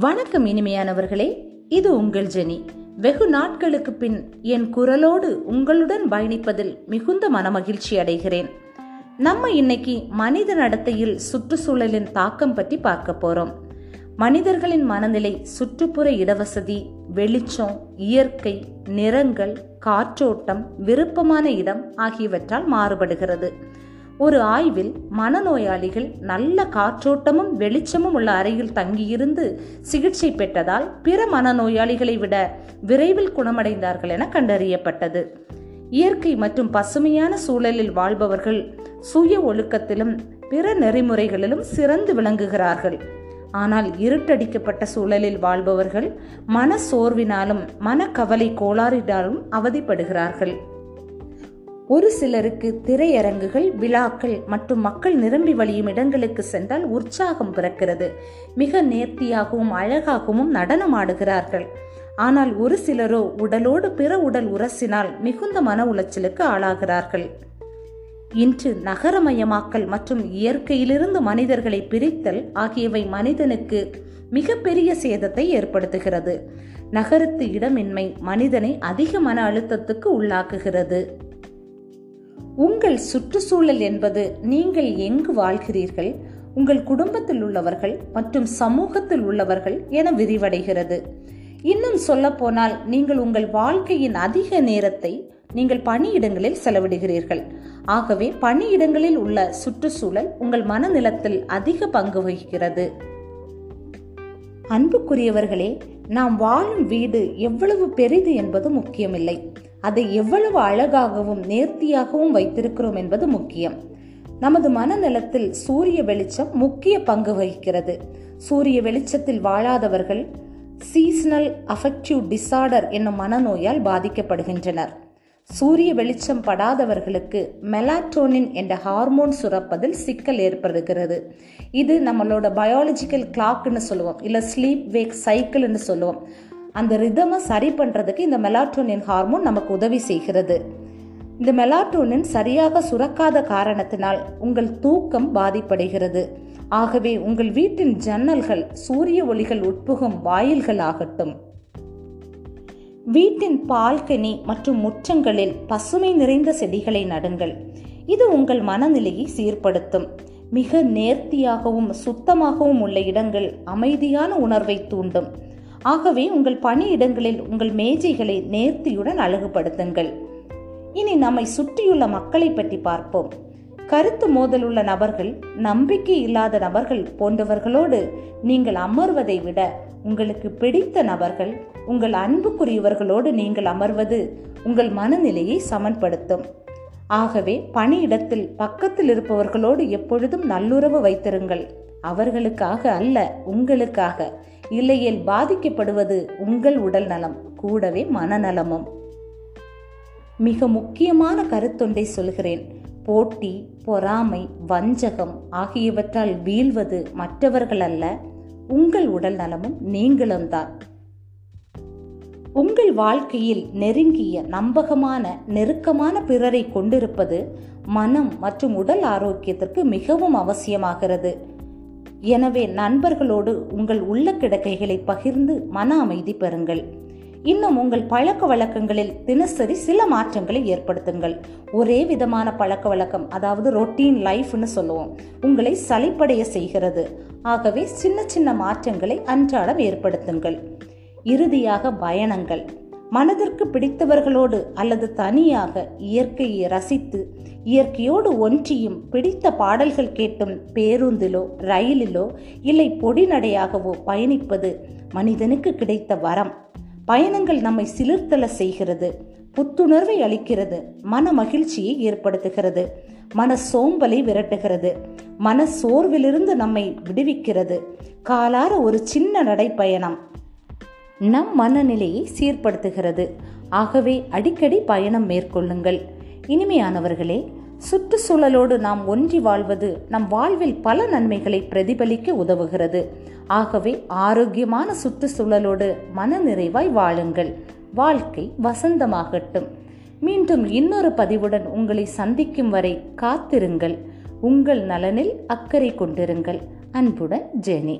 வணக்கம் இனிமையானவர்களே இது உங்கள் ஜெனி. வெகு நாட்களுக்கு பின் என் குரலோடு உங்களுடன் பயணிப்பதில் மிகுந்த மனமகிழ்ச்சி அடைகிறேன். நம்ம இன்னைக்கு மனித நடத்தையில் சுற்றுச்சூழலின் தாக்கம் பற்றி பார்க்க போறோம். மனிதர்களின் மனநிலை சுற்றுப்புற இடவசதி வெளிச்சம் இயற்கை நிறங்கள் காற்றோட்டம் விருப்பமான இடம் ஆகியவற்றால் மாறுபடுகிறது. ஒரு ஆய்வில் மனநோயாளிகள் நல்ல காற்றோட்டமும் வெளிச்சமும் உள்ள அறையில் தங்கியிருந்து சிகிச்சை பெற்றதால் பிற மனநோயாளிகளை விட விரைவில் குணமடைந்தார்கள் என கண்டறியப்பட்டது. இயற்கை மற்றும் பசுமையான சூழலில் வாழ்பவர்கள் சுய ஒழுக்கத்திலும் பிற நெறிமுறைகளிலும் சிறந்து விளங்குகிறார்கள். ஆனால் இருட்டடிக்கப்பட்ட சூழலில் வாழ்பவர்கள் மன சோர்வினாலும் மனக்கவலை கோளாறினாலும் அவதிப்படுகிறார்கள். ஒரு சிலருக்கு திரையரங்குகள் விழாக்கள் மற்றும் மக்கள் நிரம்பி வழியும் இடங்களுக்கு சென்றால் உற்சாகம் பிறக்கிறது. மிக நேர்த்தியாகவும் அழகாகவும் நடனமாடுகிறார்கள். ஆனால் ஒரு சிலரோ உடலோடு பிற உடல் உரசினால் மிகுந்த மன உளைச்சலுக்கு ஆளாகிறார்கள். இன்று நகரமயமாக்கல் மற்றும் இயற்கையிலிருந்து மனிதர்களை பிரித்தல் ஆகியவை மனிதனுக்கு மிகப்பெரிய சேதத்தை ஏற்படுத்துகிறது. நகரத்து இடமின்மை மனிதனை அதிக மன அழுத்தத்துக்கு உள்ளாக்குகிறது. உங்கள் சுற்றுச்சூழல் என்பது நீங்கள் எங்கு வாழ்கிறீர்கள் உங்கள் குடும்பத்தில் உள்ளவர்கள் மற்றும் சமூகத்தில் உள்ளவர்கள் என விரிவடைகிறது. இன்னும் சொல்ல போனால் நீங்கள் உங்கள் வாழ்க்கையின் அதிக நேரத்தை நீங்கள் பணியிடங்களில் செலவிடுகிறீர்கள். ஆகவே பணியிடங்களில் உள்ள சுற்றுச்சூழல் உங்கள் மனநிலத்தில் அதிக பங்கு வகிக்கிறது. அன்புக்குரியவர்களே நாம் வாழும் வீடு எவ்வளவு பெரிது என்பது முக்கியமில்லை. அதை எவ்வளவு அழகாகவும் நேர்த்தியாகவும் வைத்திருக்கிறோம் என்பது முக்கியம். நமது மனநலத்தில் சூரிய வெளிச்சம் முக்கிய பங்கு வகிக்கிறது. சூரிய வெளிச்சத்தில் வாழாதவர்கள் சீசனல் அஃபெக்டிவ் டிசார்டர் என்னும் மனநோயால் பாதிக்கப்படுகின்றனர். சூரிய வெளிச்சம் படாதவர்களுக்கு மெலாட்டோனின் என்ற ஹார்மோன் சுரப்பதில் சிக்கல் ஏற்படுகிறது. இது நம்மளோட பயாலஜிக்கல் கிளாக்னு சொல்லுவோம். இல்லை ஸ்லீப் வேக் சைக்கிள்னு சொல்லுவோம். அந்த ரிதமை சரி பண்ணுறதுக்கு இந்த மெலாட்டோனின் ஹார்மோன் நமக்கு உதவி செய்கிறது. இந்த மெலாட்டோனின் சரியாக சுரக்காத காரணத்தினால் உங்கள் தூக்கம் பாதிப்படைகிறது. ஆகவே உங்கள் வீட்டின் ஜன்னல்கள் சூரிய ஒளிகள் உட்புகும் வாயில்கள் ஆகட்டும் வீட்டின் பால்கனி மற்றும் முற்றங்களில் பசுமை நிறைந்த செடிகளை நடுங்கள். இது உங்கள் மனநிலையை சீர்படுத்தும். மிக நேர்த்தியாகவும் சுத்தமாகவும் உள்ள இடங்கள் அமைதியான உணர்வை தூண்டும். ஆகவே உங்கள் பணியிடங்களில் உங்கள் மேஜைகளை நேர்த்தியுடன் அழகுபடுத்துங்கள். இனி நம்மை சுற்றியுள்ள மக்களை பற்றி பார்ப்போம். கருத்து மோதலுள்ள நபர்கள் நம்பிக்கை இல்லாத நபர்கள் போன்றவர்களோடு நீங்கள் அமர்வதை விட உங்களுக்கு பிடித்த நபர்கள் உங்கள் அன்புக்குரியவர்களோடு நீங்கள் அமர்வது உங்கள் மனநிலையை சமன்படுத்தும். ஆகவே பணியிடத்தில் பக்கத்தில் இருப்பவர்களோடு எப்பொழுதும் நல்லுறவு வைத்திருங்கள். அவர்களுக்காக அல்ல உங்களுக்காக. இல்லையேல் பாதிக்கப்படுவது உங்கள் உடல் நலம் கூடவே மனநலமும். மிக முக்கியமான கருத்தொன்றை சொல்கிறேன். போட்டி பொறாமை வஞ்சகம் ஆகியவற்றால் வீழ்வது மற்றவர்கள் அல்ல உங்கள் உடல் நலமும் நீங்களும் தான். உங்கள் வாழ்க்கையில் நெருங்கிய நம்பகமான நெருக்கமான பிறரை கொண்டிருப்பது மனம் மற்றும் உடல் ஆரோக்கியத்திற்கு மிகவும் அவசியமாகிறது. எனவே நண்பர்களோடு உங்கள் உள்ள கிடக்கைகளை பகிர்ந்து மன அமைதி பெறுங்கள். இன்னும் உங்கள் பழக்க வழக்கங்களில் தினசரி சில மாற்றங்களை ஏற்படுத்துங்கள். ஒரே விதமான பழக்க வழக்கம் அதாவது ரொட்டீன் லைஃப்னு சொல்லுவோம் உங்களை சலிப்படைய செய்கிறது. ஆகவே சின்ன சின்ன மாற்றங்களை அன்றாடம் ஏற்படுத்துங்கள். இறுதியாக பயணங்கள். மனதிற்கு பிடித்தவர்களோடு அல்லது தனியாக இயற்கையை ரசித்து இயற்கையோடு ஒன்றியும் பிடித்த பாடல்கள் கேட்டும் பேருந்திலோ ரயிலிலோ இல்லை பொடிநடையாகவோ பயணிப்பது மனிதனுக்கு கிடைத்த வரம். பயணங்கள் நம்மை சிலிர்த்தல செய்கிறது புத்துணர்வை அளிக்கிறது மன மகிழ்ச்சியை ஏற்படுத்துகிறது மன சோம்பலை விரட்டுகிறது மன சோர்விலிருந்து நம்மை விடுவிக்கிறது. காலார ஒரு சின்ன நடைப்பயணம் நம் மனநிலையை சீர்படுத்துகிறது. ஆகவே அடிக்கடி பயணம் மேற்கொள்ளுங்கள். இனிமையானவர்களே சுற்றுச்சூழலோடு நாம் ஒன்றி வாழ்வது நம் வாழ்வில் பல நன்மைகளை பிரதிபலிக்க உதவுகிறது. ஆகவே ஆரோக்கியமான சுற்றுச்சூழலோடு மனநிறைவாய் வாழுங்கள். வாழ்க்கை வசந்தமாகட்டும். மீண்டும் இன்னொரு பதிவுடன் உங்களை சந்திக்கும் வரை காத்திருங்கள். உங்கள் நலனில் அக்கறை கொண்டிருங்கள். அன்புடன் ஜெனி.